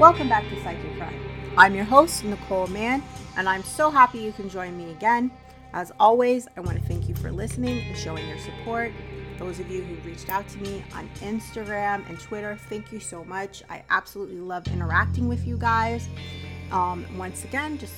Welcome back to Psych Your Crime. I'm your host, Nicole Mann, and I'm so happy you can join me again. As always, I want to thank you for listening and showing your support. Those of you who reached out to me on Instagram and Twitter, thank you so much. I absolutely love interacting with you guys. Um, once again, just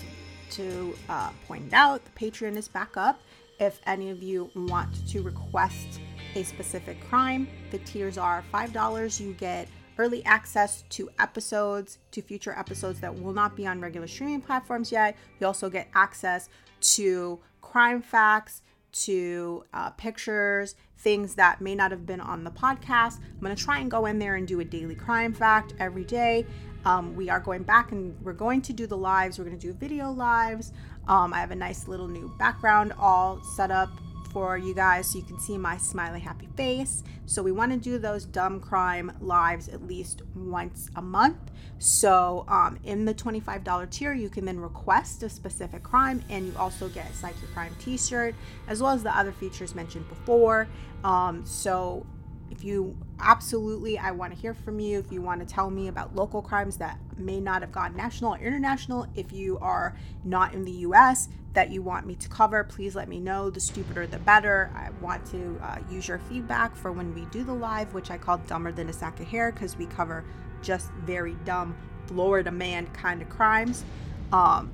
to uh, point out, the Patreon is back up. If any of you want to request a specific crime, the tiers are $5. You get early access to episodes, to future episodes that will not be on regular streaming platforms yet. You also get access to crime facts, to uh, pictures, things that may not have been on the podcast. I'm going to try and go in there and do a daily crime fact every day. Um, we are going back and we're going to do the lives. We're going to do video lives. Um, I have a nice little new background all set up for you guys so you can see my smiley happy face. So we want to do those dumb crime lives at least once a month. So um, in the $25 tier, you can then request a specific crime and you also get a Psych Your Crime t-shirt as well as the other features mentioned before. Um, so if you absolutely, I want to hear from you. If you want to tell me about local crimes that may not have gone national or international, if you are not in the US that you want me to cover, please let me know. The stupider, the better. I want to uh, use your feedback for when we do the live, which I call Dumber Than a Sack of Hair because we cover just very dumb Florida man kind of crimes. Um,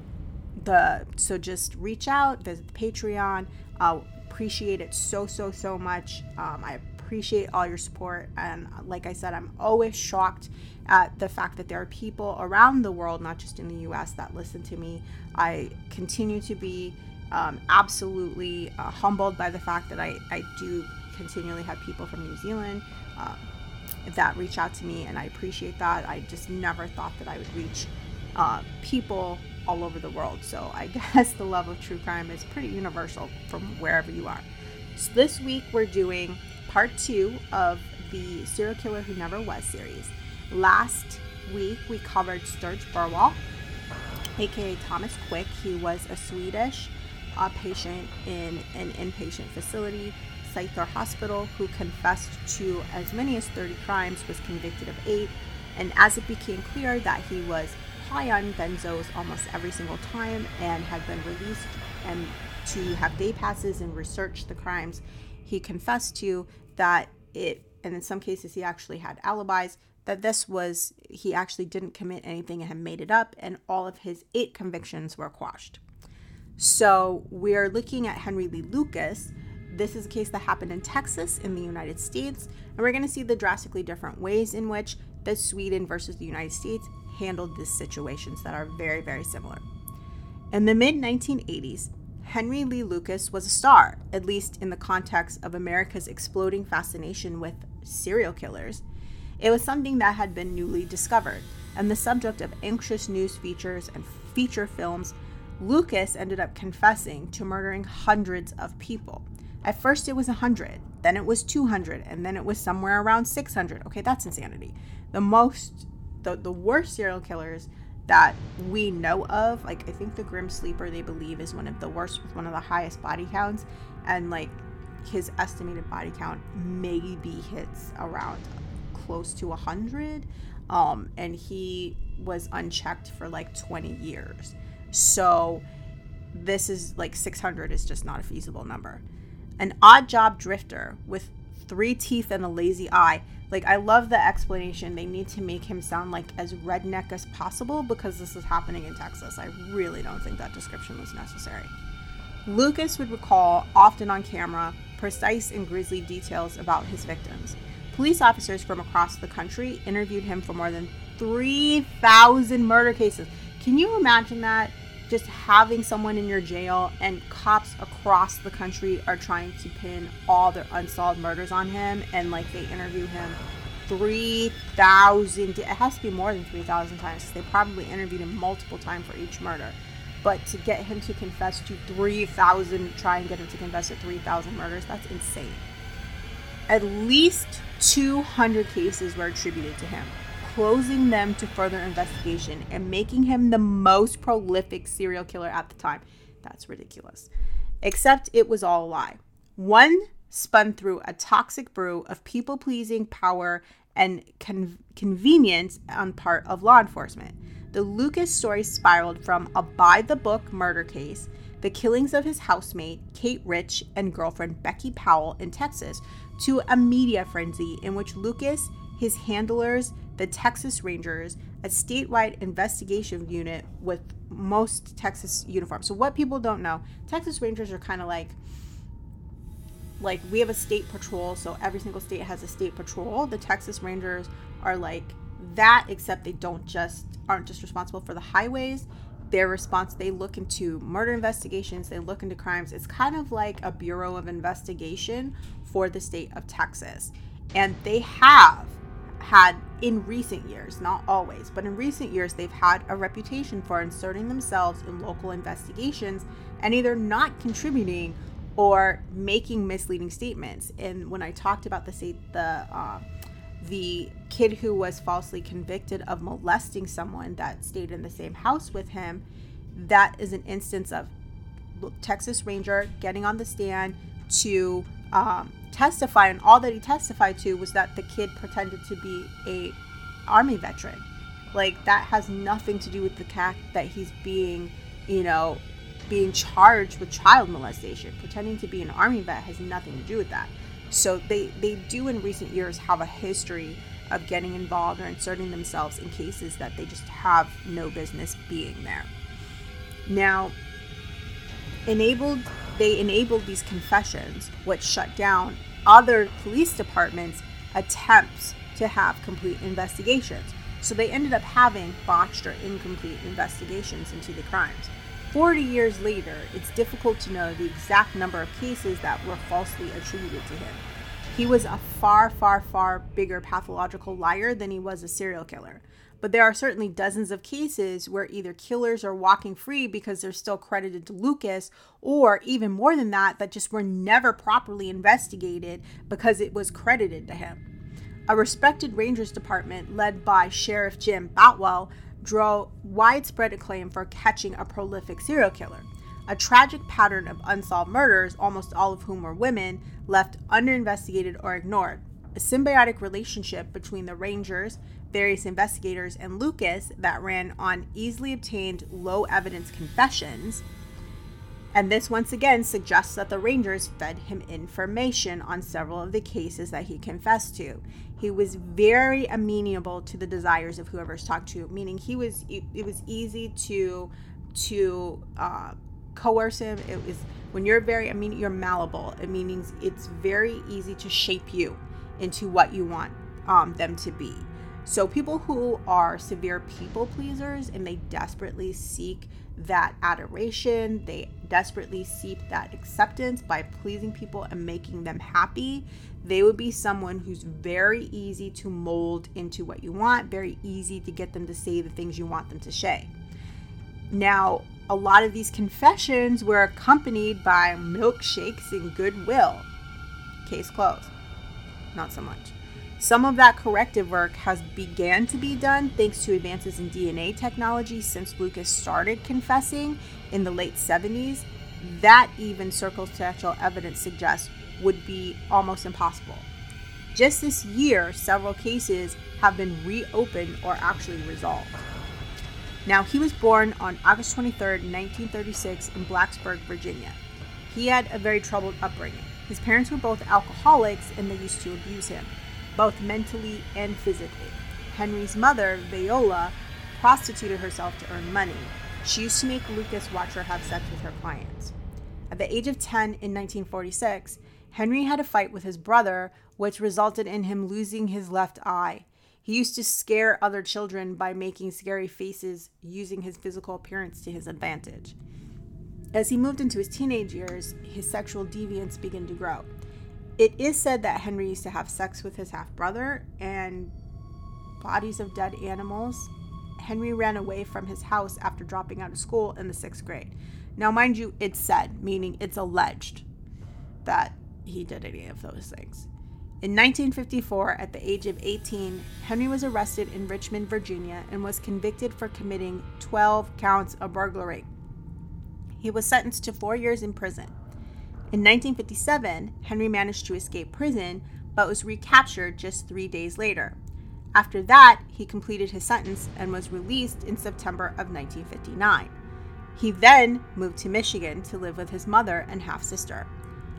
the so just reach out, visit the Patreon. Uh, appreciate it so so so much. Um, I appreciate all your support. And like I said, I'm always shocked at the fact that there are people around the world, not just in the US, that listen to me. I continue to be um, absolutely uh, humbled by the fact that I, I do continually have people from New Zealand uh, that reach out to me, and I appreciate that. I just never thought that I would reach uh, people all over the world. So I guess the love of true crime is pretty universal from wherever you are. So this week we're doing part two of the Serial Killer Who Never Was series. Last week we covered Sture Bergwall, aka Thomas Quick. He was a Swedish uh, patient in an inpatient facility, Säter Hospital, who confessed to as many as 30 crimes, was convicted of eight, and as it became clear that he was high on benzos almost every single time and had been released and to have day passes and research the crimes he confessed to that it, and in some cases he actually had alibis, that this was, he actually didn't commit anything and had made it up, and all of his eight convictions were quashed. So we're looking at Henry Lee Lucas. This is a case that happened in Texas in the United States, and we're going to see the drastically different ways in which the Sweden versus the United States handled these situations that are very, very similar. In the mid 1980s, Henry Lee Lucas was a star, at least in the context of America's exploding fascination with serial killers. It was something that had been newly discovered, and the subject of anxious news features and feature films, Lucas ended up confessing to murdering hundreds of people. At first, it was 100, then it was 200, and then it was somewhere around 600. Okay, that's insanity. The most, the, the worst serial killers that we know of. Like I think the Grim Sleeper they believe is one of the worst one of the highest body counts and like his estimated body count maybe hits around close to a hundred. Um, and he was unchecked for like 20 years. So this is like 600 is just not a feasible number. An odd job drifter with three teeth and a lazy eye like, I love the explanation. They need to make him sound like as redneck as possible because this is happening in Texas. I really don't think that description was necessary. Lucas would recall, often on camera, precise and grisly details about his victims. Police officers from across the country interviewed him for more than 3,000 murder cases. Can you imagine that? Just having someone in your jail and cops across the country are trying to pin all their unsolved murders on him and like they interview him 3,000 it has to be more than 3,000 times they probably interviewed him multiple times for each murder. But to get him to confess to 3,000 try and get him to confess to 3,000 murders that's insane. At least 200 cases were attributed to him closing them to further investigation and making him the most prolific serial killer at the time. That's ridiculous. Except it was all a lie. One spun through a toxic brew of people pleasing, power, and con- convenience on part of law enforcement. The Lucas story spiraled from a by the book murder case, the killings of his housemate, Kate Rich, and girlfriend Becky Powell in Texas, to a media frenzy in which Lucas, his handlers, the Texas Rangers, a statewide investigation unit with most Texas uniforms. So what people don't know, Texas Rangers are kind of like like we have a state patrol, so every single state has a state patrol. The Texas Rangers are like that except they don't just aren't just responsible for the highways. Their response they look into murder investigations, they look into crimes. It's kind of like a bureau of investigation for the state of Texas. And they have had in recent years, not always, but in recent years, they've had a reputation for inserting themselves in local investigations and either not contributing or making misleading statements. And when I talked about the state, the uh, the kid who was falsely convicted of molesting someone that stayed in the same house with him, that is an instance of Texas Ranger getting on the stand to um, testify, and all that he testified to was that the kid pretended to be a army veteran. Like that has nothing to do with the fact that he's being, you know, being charged with child molestation. Pretending to be an army vet has nothing to do with that. So they they do in recent years have a history of getting involved or inserting themselves in cases that they just have no business being there. Now, enabled they enabled these confessions, which shut down other police departments' attempts to have complete investigations. So they ended up having botched or incomplete investigations into the crimes. 40 years later, it's difficult to know the exact number of cases that were falsely attributed to him. He was a far, far, far bigger pathological liar than he was a serial killer. But there are certainly dozens of cases where either killers are walking free because they're still credited to Lucas, or even more than that, that just were never properly investigated because it was credited to him. A respected Rangers department led by Sheriff Jim Boutwell drew widespread acclaim for catching a prolific serial killer. A tragic pattern of unsolved murders, almost all of whom were women, left underinvestigated or ignored. A symbiotic relationship between the Rangers, various investigators, and Lucas that ran on easily obtained low evidence confessions. And this once again suggests that the Rangers fed him information on several of the cases that he confessed to. He was very amenable to the desires of whoever's talked to, meaning he was it, was easy to to uh, coerce him. It was when you're very I mean you're malleable. It means it's very easy to shape you into what you want um, them to be. So, people who are severe people pleasers and they desperately seek that adoration, they desperately seek that acceptance by pleasing people and making them happy, they would be someone who's very easy to mold into what you want, very easy to get them to say the things you want them to say. Now, a lot of these confessions were accompanied by milkshakes and goodwill. Case closed. Not so much. Some of that corrective work has began to be done thanks to advances in DNA technology since Lucas started confessing in the late 70s. That even circumstantial evidence suggests would be almost impossible. Just this year, several cases have been reopened or actually resolved. Now, he was born on August 23, 1936, in Blacksburg, Virginia. He had a very troubled upbringing. His parents were both alcoholics and they used to abuse him both mentally and physically. Henry's mother, Viola, prostituted herself to earn money. She used to make Lucas watch her have sex with her clients. At the age of 10 in 1946, Henry had a fight with his brother, which resulted in him losing his left eye. He used to scare other children by making scary faces, using his physical appearance to his advantage. As he moved into his teenage years, his sexual deviance began to grow. It is said that Henry used to have sex with his half brother and bodies of dead animals. Henry ran away from his house after dropping out of school in the sixth grade. Now, mind you, it's said, meaning it's alleged, that he did any of those things. In 1954, at the age of 18, Henry was arrested in Richmond, Virginia, and was convicted for committing 12 counts of burglary. He was sentenced to four years in prison. In 1957, Henry managed to escape prison but was recaptured just three days later. After that, he completed his sentence and was released in September of 1959. He then moved to Michigan to live with his mother and half sister.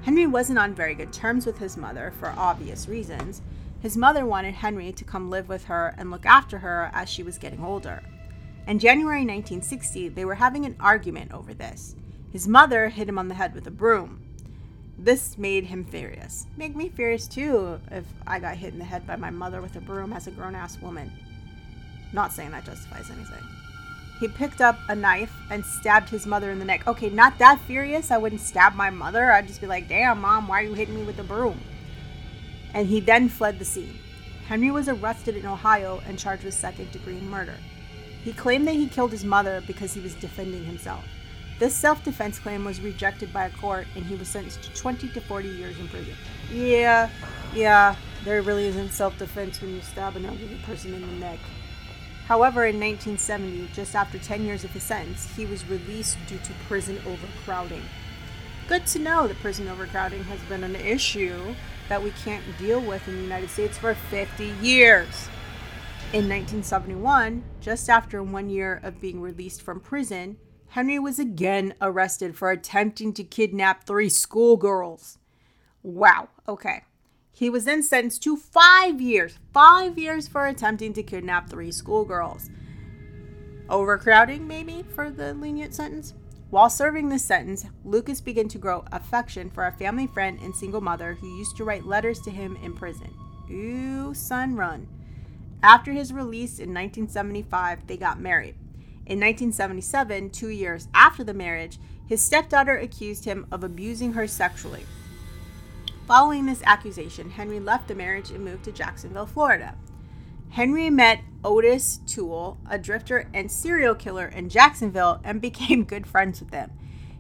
Henry wasn't on very good terms with his mother for obvious reasons. His mother wanted Henry to come live with her and look after her as she was getting older. In January 1960, they were having an argument over this. His mother hit him on the head with a broom. This made him furious. Make me furious too if I got hit in the head by my mother with a broom as a grown ass woman. Not saying that justifies anything. He picked up a knife and stabbed his mother in the neck. Okay, not that furious. I wouldn't stab my mother. I'd just be like, damn, mom, why are you hitting me with a broom? And he then fled the scene. Henry was arrested in Ohio and charged with second degree murder. He claimed that he killed his mother because he was defending himself. This self defense claim was rejected by a court and he was sentenced to 20 to 40 years in prison. Yeah, yeah, there really isn't self defense when you stab an elderly person in the neck. However, in 1970, just after 10 years of his sentence, he was released due to prison overcrowding. Good to know that prison overcrowding has been an issue that we can't deal with in the United States for 50 years. In 1971, just after one year of being released from prison, Henry was again arrested for attempting to kidnap three schoolgirls. Wow, okay. He was then sentenced to five years, five years for attempting to kidnap three schoolgirls. Overcrowding, maybe, for the lenient sentence? While serving this sentence, Lucas began to grow affection for a family friend and single mother who used to write letters to him in prison. Ooh, son, run. After his release in 1975, they got married. In 1977, two years after the marriage, his stepdaughter accused him of abusing her sexually. Following this accusation, Henry left the marriage and moved to Jacksonville, Florida. Henry met Otis Toole, a drifter and serial killer in Jacksonville, and became good friends with him.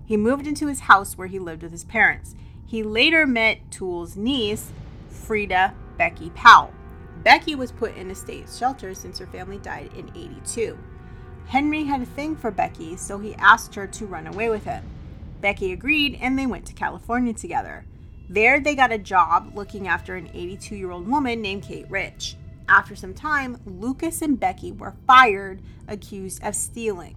He moved into his house where he lived with his parents. He later met Toole's niece, Frieda Becky Powell. Becky was put in a state shelter since her family died in 82. Henry had a thing for Becky, so he asked her to run away with him. Becky agreed, and they went to California together. There, they got a job looking after an 82 year old woman named Kate Rich. After some time, Lucas and Becky were fired, accused of stealing.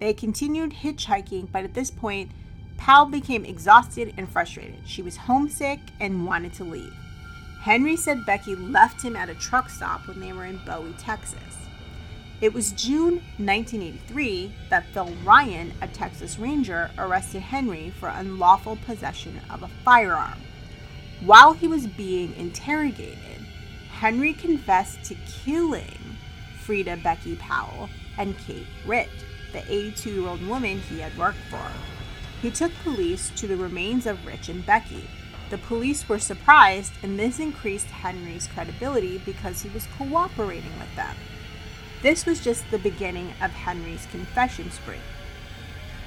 They continued hitchhiking, but at this point, Powell became exhausted and frustrated. She was homesick and wanted to leave. Henry said Becky left him at a truck stop when they were in Bowie, Texas. It was June 1983 that Phil Ryan, a Texas Ranger, arrested Henry for unlawful possession of a firearm. While he was being interrogated, Henry confessed to killing Frieda Becky Powell and Kate Rich, the 82 year old woman he had worked for. He took police to the remains of Rich and Becky. The police were surprised, and this increased Henry's credibility because he was cooperating with them. This was just the beginning of Henry's confession spree.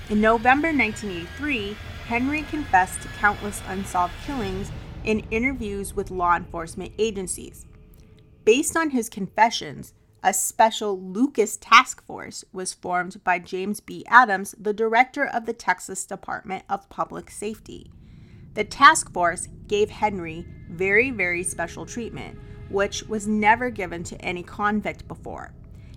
In November 1983, Henry confessed to countless unsolved killings in interviews with law enforcement agencies. Based on his confessions, a special Lucas task force was formed by James B. Adams, the director of the Texas Department of Public Safety. The task force gave Henry very, very special treatment, which was never given to any convict before.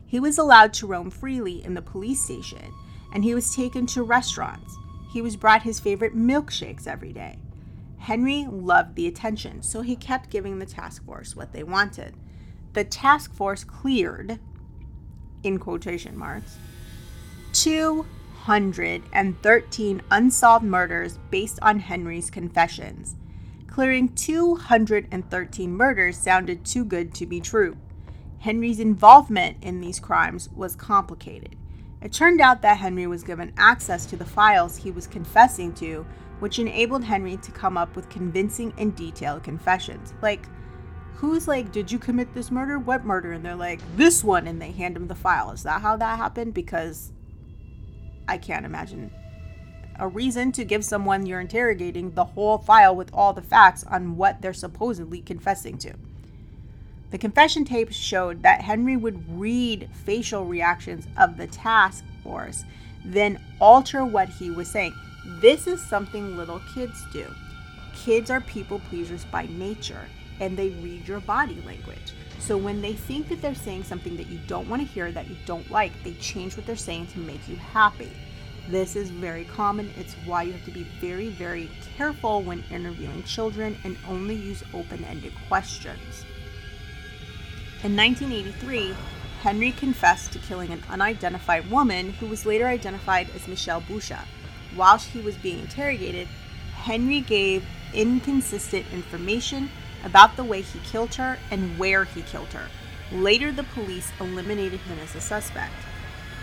He was allowed to roam freely in the police station, and he was taken to restaurants. He was brought his favorite milkshakes every day. Henry loved the attention, so he kept giving the task force what they wanted. The task force cleared, in quotation marks, 213 unsolved murders based on Henry's confessions. Clearing 213 murders sounded too good to be true. Henry's involvement in these crimes was complicated. It turned out that Henry was given access to the files he was confessing to, which enabled Henry to come up with convincing and detailed confessions. Like, who's like, Did you commit this murder? What murder? And they're like, This one. And they hand him the file. Is that how that happened? Because I can't imagine a reason to give someone you're interrogating the whole file with all the facts on what they're supposedly confessing to. The confession tapes showed that Henry would read facial reactions of the task force, then alter what he was saying. This is something little kids do. Kids are people pleasers by nature. and they read your body language. So when they think that they're saying something that you don't want to hear, that you don't like, they change what they're saying to make you happy. This is very common. It's why you have to be very, very careful when interviewing children and only use open ended questions. In 1983, Henry confessed to killing an unidentified woman who was later identified as Michelle Boucher. While he was being interrogated, Henry gave inconsistent information about the way he killed her and where he killed her. Later, the police eliminated him as a suspect.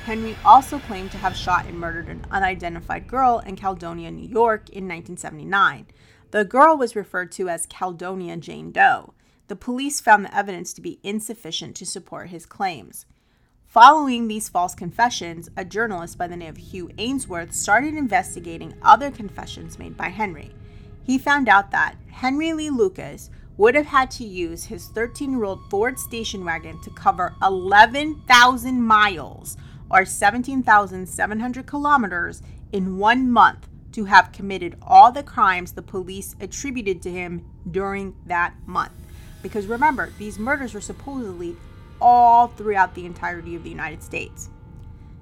Henry also claimed to have shot and murdered an unidentified girl in Caledonia, New York in 1979. The girl was referred to as Caledonia Jane Doe. The police found the evidence to be insufficient to support his claims. Following these false confessions, a journalist by the name of Hugh Aynesworth started investigating other confessions made by Henry. He found out that Henry Lee Lucas would have had to use his 13 year old Ford station wagon to cover 11,000 miles or 17,700 kilometers in one month to have committed all the crimes the police attributed to him during that month. Because remember, these murders were supposedly all throughout the entirety of the United States.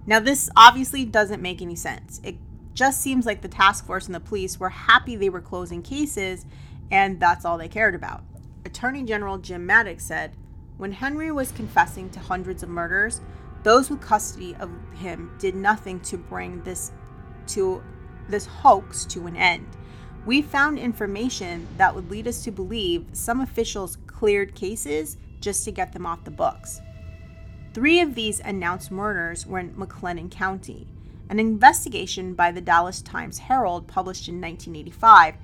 Now, this obviously doesn't make any sense. It just seems like the task force and the police were happy they were closing cases, and that's all they cared about. Attorney General Jim Mattox said, When Henry was confessing to hundreds of murders, those with custody of him did nothing to bring this to this hoax to an end. We found information that would lead us to believe some officials cleared cases just to get them off the books. Three of these announced murders were in McLennan County. An investigation by the Dallas Times Herald, published in 1985,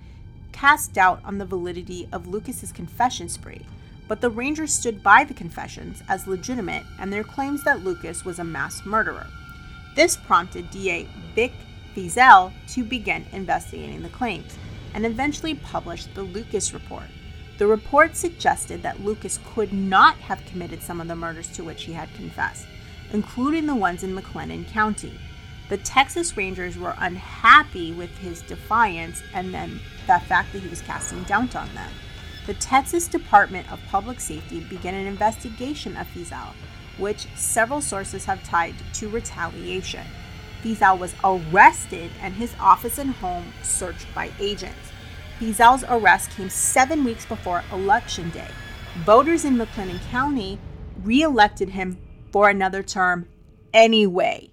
cast doubt on the validity of Lucas's confession spree, but the Rangers stood by the confessions as legitimate and their claims that Lucas was a mass murderer. This prompted DA Vic Feazell to begin investigating the claims and eventually published the Lucas Report. The report suggested that Lucas could not have committed some of the murders to which he had confessed, including the ones in McLennan County. The Texas Rangers were unhappy with his defiance and then the fact that he was casting doubt on them. The Texas Department of Public Safety began an investigation of Feazell, which several sources have tied to retaliation. Feazell was arrested and his office and home searched by agents. Feazell's arrest came seven weeks before Election Day. Voters in McLennan County reelected him for another term anyway.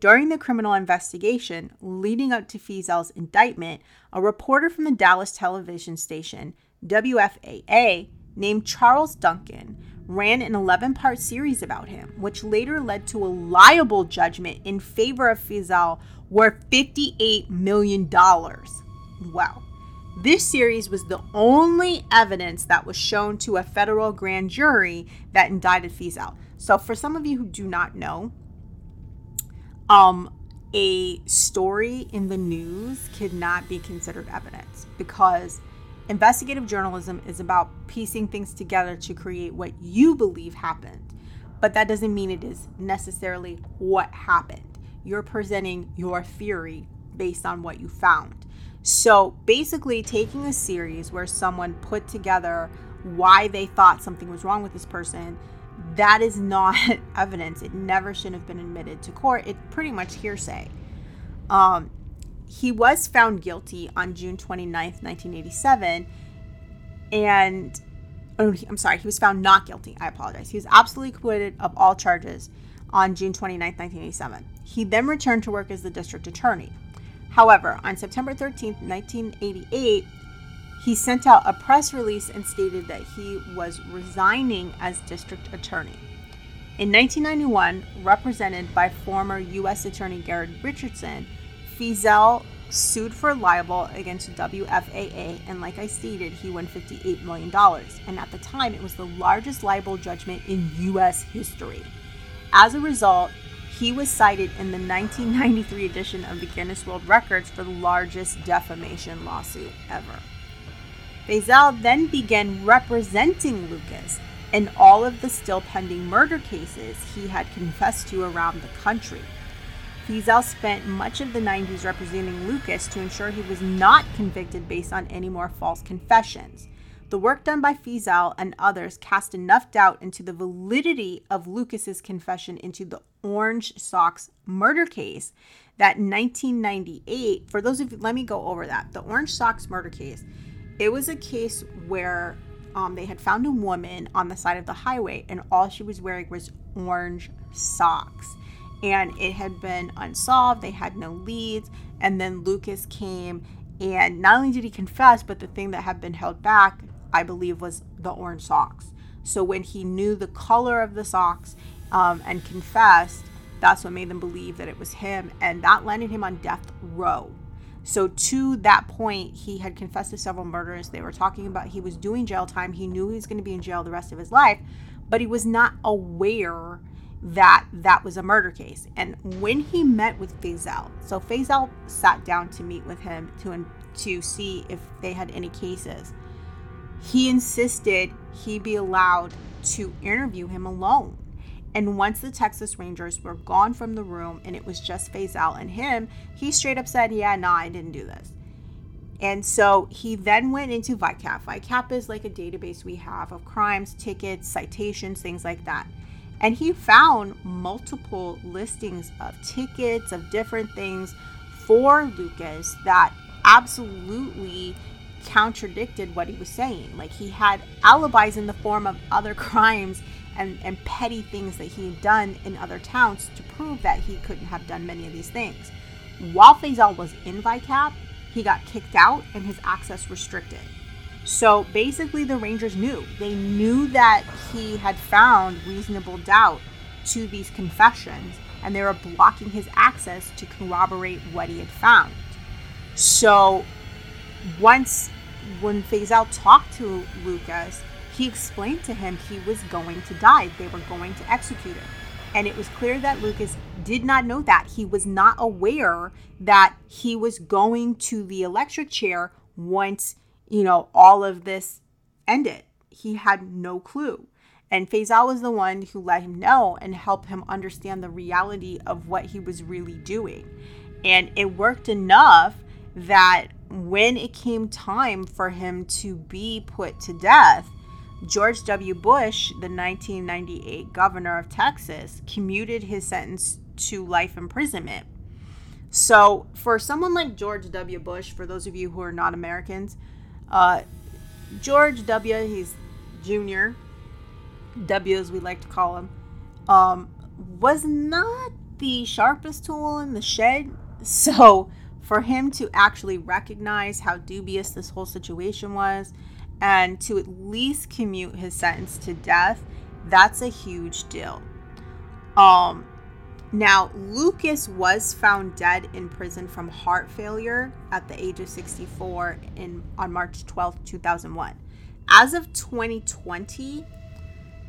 During the criminal investigation leading up to Feazell's indictment, a reporter from the Dallas television station WFAA named Charles Duncan ran an 11 part series about him, which later led to a liable judgment in favor of Feazell worth $58 million. Wow. This series was the only evidence that was shown to a federal grand jury that indicted Feazell. So, for some of you who do not know, um, a story in the news cannot be considered evidence because investigative journalism is about piecing things together to create what you believe happened. But that doesn't mean it is necessarily what happened. You're presenting your theory based on what you found. So basically, taking a series where someone put together why they thought something was wrong with this person, that is not evidence. It never should have been admitted to court. It's pretty much hearsay. Um, he was found guilty on June 29th, 1987. And oh, I'm sorry, he was found not guilty. I apologize. He was absolutely acquitted of all charges on June 29th, 1987. He then returned to work as the district attorney. However, on September 13, 1988, he sent out a press release and stated that he was resigning as district attorney. In 1991, represented by former U.S. Attorney Garrett Richardson, Feazell sued for libel against WFAA, and like I stated, he won $58 million. And at the time, it was the largest libel judgment in U.S. history. As a result, he was cited in the 1993 edition of the Guinness World Records for the largest defamation lawsuit ever. Feazell then began representing Lucas in all of the still pending murder cases he had confessed to around the country. Feazell spent much of the 90s representing Lucas to ensure he was not convicted based on any more false confessions. The work done by Feazell and others cast enough doubt into the validity of Lucas's confession into the Orange Socks murder case that 1998, for those of you, let me go over that. The Orange Socks murder case, it was a case where um, they had found a woman on the side of the highway and all she was wearing was orange socks. And it had been unsolved, they had no leads. And then Lucas came and not only did he confess, but the thing that had been held back, I believe, was the orange socks. So when he knew the color of the socks um, and confessed, that's what made them believe that it was him. And that landed him on death row. So to that point, he had confessed to several murders. They were talking about he was doing jail time. He knew he was going to be in jail the rest of his life, but he was not aware that that was a murder case. And when he met with Feazell, so Feazell sat down to meet with him to to see if they had any cases. He insisted he be allowed to interview him alone. And once the Texas Rangers were gone from the room and it was just Feazell and him, he straight up said, Yeah, no, I didn't do this. And so he then went into VICAP. VICAP is like a database we have of crimes, tickets, citations, things like that. And he found multiple listings of tickets, of different things for Lucas that absolutely contradicted what he was saying. Like he had alibis in the form of other crimes and, and petty things that he had done in other towns to prove that he couldn't have done many of these things. While Feazell was in VICAP, he got kicked out and his access restricted. So basically, the Rangers knew. They knew that he had found reasonable doubt to these confessions, and they were blocking his access to corroborate what he had found. So once, when Feazell talked to Lucas, he explained to him he was going to die. They were going to execute him. And it was clear that Lucas did not know that. He was not aware that he was going to the electric chair once you know, all of this ended. He had no clue. And Feazell was the one who let him know and helped him understand the reality of what he was really doing. And it worked enough that when it came time for him to be put to death, George W. Bush, the 1998 governor of Texas, commuted his sentence to life imprisonment. So, for someone like George W. Bush, for those of you who are not Americans, uh, George W. He's Junior. W as we like to call him, um, was not the sharpest tool in the shed. So for him to actually recognize how dubious this whole situation was and to at least commute his sentence to death, that's a huge deal. Um, now, Lucas was found dead in prison from heart failure at the age of 64 in on March 12, 2001. As of 2020,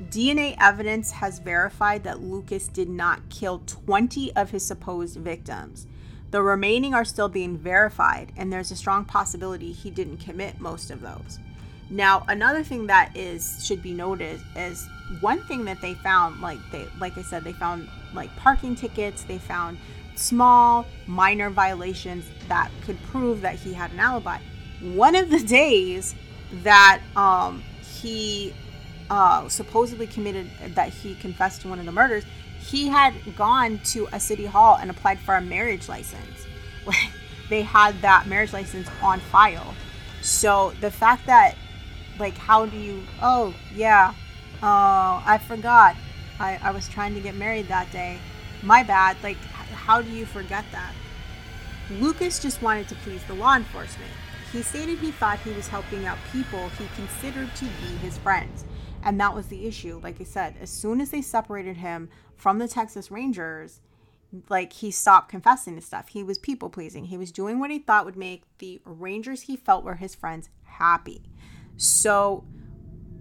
DNA evidence has verified that Lucas did not kill 20 of his supposed victims. The remaining are still being verified, and there's a strong possibility he didn't commit most of those. Now, another thing that is should be noted is one thing that they found, like they like I said, they found like parking tickets, they found small minor violations that could prove that he had an alibi. One of the days that um, he uh, supposedly committed that he confessed to one of the murders, he had gone to a city hall and applied for a marriage license. they had that marriage license on file. So the fact that like how do you oh yeah oh i forgot I, I was trying to get married that day. My bad like how do you forget that? Lucas just wanted to please the law enforcement. He stated he thought he was helping out people he considered to be his friends and that was the issue. Like i said as soon as they separated him from the texas rangers like he stopped confessing to stuff. He was people pleasing. He was doing what he thought would make the rangers he felt were his friends happy. So,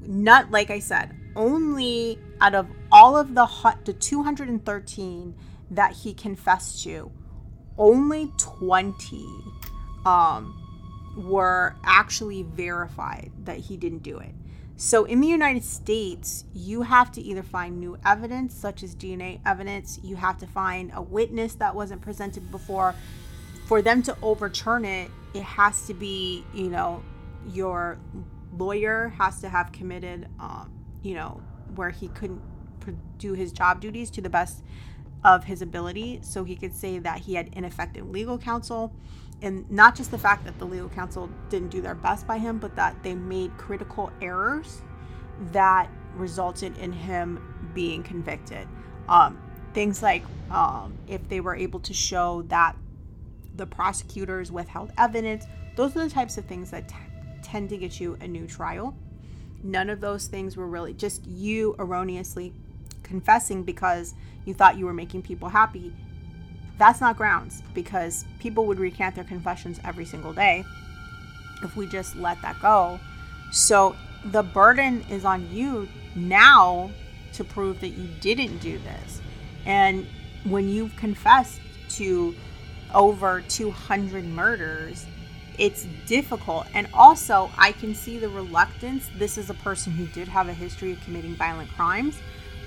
not like I said, only out of all of the the 213 that he confessed to, only 20 um, were actually verified that he didn't do it. So in the United States, you have to either find new evidence, such as DNA evidence, you have to find a witness that wasn't presented before. For them to overturn it, it has to be, you know, your lawyer has to have committed, um, you know, where he couldn't do his job duties to the best of his ability. So he could say that he had ineffective legal counsel. And not just the fact that the legal counsel didn't do their best by him, but that they made critical errors that resulted in him being convicted. Um, things like um, if they were able to show that the prosecutors withheld evidence, those are the types of things that tend to get you a new trial. None of those things were really just you erroneously confessing because you thought you were making people happy, that's not grounds because people would recant their confessions every single day if we just let that go. So the burden is on you now to prove that you didn't do this. And when you've confessed to over 200 murders, it's difficult. And also, I can see the reluctance. This is a person who did have a history of committing violent crimes.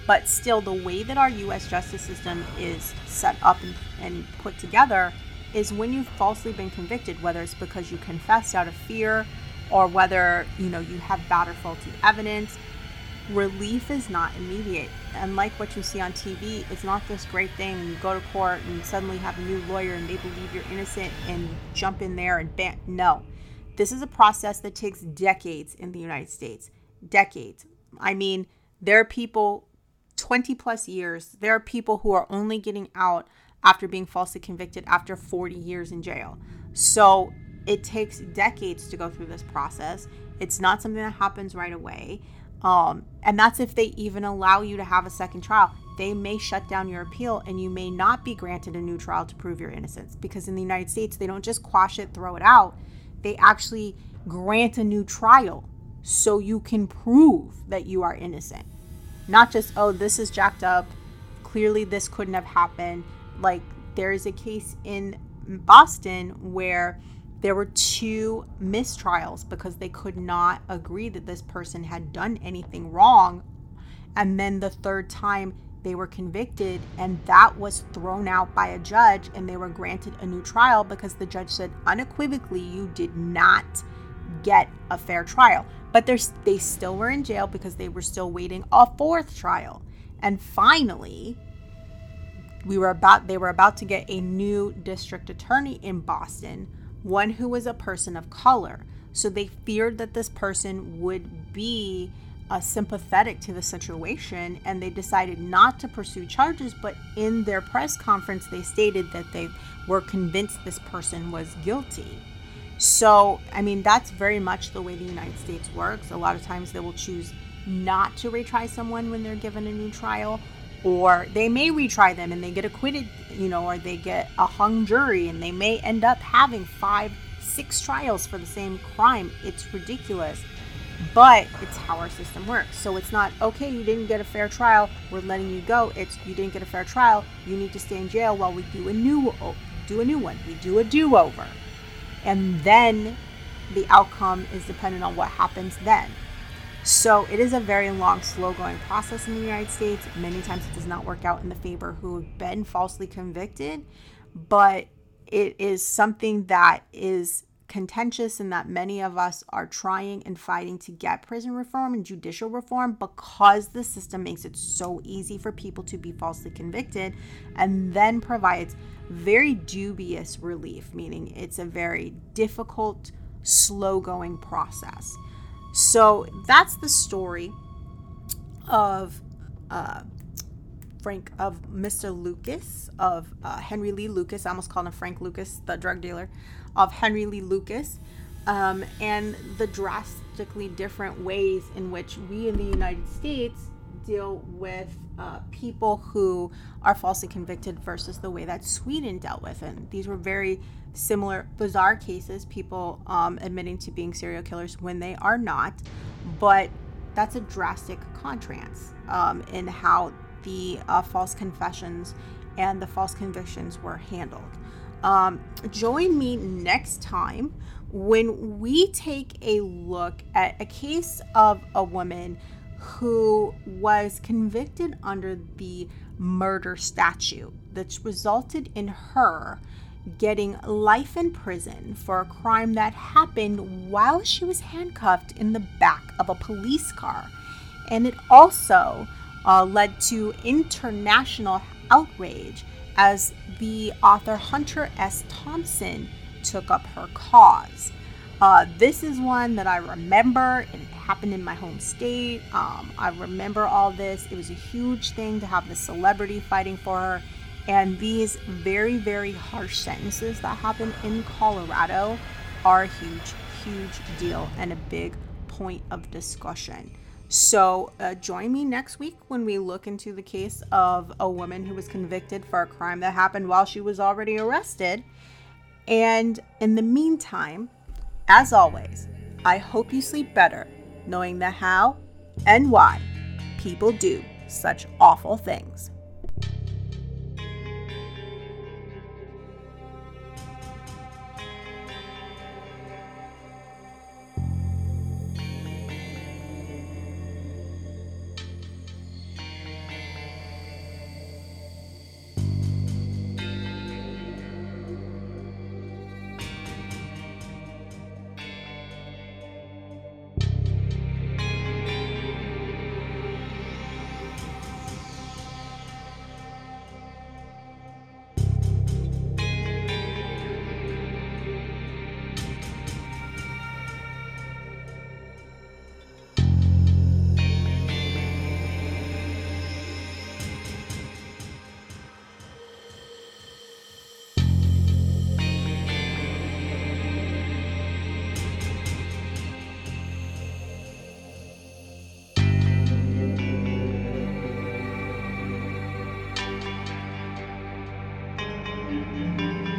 But still, the way that our US justice system is set up and, and put together is when you've falsely been convicted, whether it's because you confessed out of fear or whether you know you have bad or faulty evidence relief is not immediate unlike what you see on tv it's not this great thing you go to court and suddenly have a new lawyer and they believe you're innocent and jump in there and ban no this is a process that takes decades in the united states decades i mean there are people 20 plus years, there are people who are only getting out after being falsely convicted after 40 years in jail. So it takes decades to go through this process. It's not something that happens right away. Um, and that's if they even allow you to have a second trial. They may shut down your appeal and you may not be granted a new trial to prove your innocence because in the United States, they don't just quash it, throw it out. They actually grant a new trial so you can prove that you are innocent. Not just, oh, this is jacked up. Clearly, this couldn't have happened. Like, there is a case in Boston where there were two mistrials because they could not agree that this person had done anything wrong. And then the third time, they were convicted, and that was thrown out by a judge, and they were granted a new trial because the judge said unequivocally, you did not get a fair trial. But they still were in jail because they were still waiting a fourth trial. And finally, we were about they were about to get a new district attorney in Boston, one who was a person of color. So they feared that this person would be uh, sympathetic to the situation and they decided not to pursue charges but in their press conference they stated that they were convinced this person was guilty so, I mean, that's very much the way the United States works. A lot of times they will choose not to retry someone when they're given a new trial, or they may retry them and they get acquitted, you know, or they get a hung jury and they may end up having five, six trials for the same crime. It's ridiculous. But it's how our system works. So it's not, okay, you didn't get a fair trial, we're letting you go. It's you didn't get a fair trial, you need to stay in jail while we do a new do a new one. We do a do-over and then the outcome is dependent on what happens then. So it is a very long, slow going process in the United States. Many times it does not work out in the favor who have been falsely convicted, but it is something that is contentious and that many of us are trying and fighting to get prison reform and judicial reform because the system makes it so easy for people to be falsely convicted and then provides very dubious relief, meaning it's a very difficult, slow going process. So that's the story of uh, Frank, of Mr. Lucas, of uh, Henry Lee Lucas. I almost called him Frank Lucas, the drug dealer, of Henry Lee Lucas, um, and the drastically different ways in which we in the United States deal with uh, people who are falsely convicted versus the way that Sweden dealt with it. And these were very similar, bizarre cases, people um, admitting to being serial killers when they are not. But that's a drastic contrast um, in how the uh, false confessions and the false convictions were handled. Um, join me next time when we take a look at a case of a woman who was convicted under the murder statute, that resulted in her getting life in prison for a crime that happened while she was handcuffed in the back of a police car. And it also uh, led to international outrage as the author Hunter S. Thompson took up her cause. Uh, this is one that I remember. It happened in my home state. Um, I remember all this. It was a huge thing to have the celebrity fighting for her. And these very, very harsh sentences that happen in Colorado are a huge, huge deal and a big point of discussion. So, uh, join me next week when we look into the case of a woman who was convicted for a crime that happened while she was already arrested. And in the meantime, as always, I hope you sleep better knowing the how and why people do such awful things.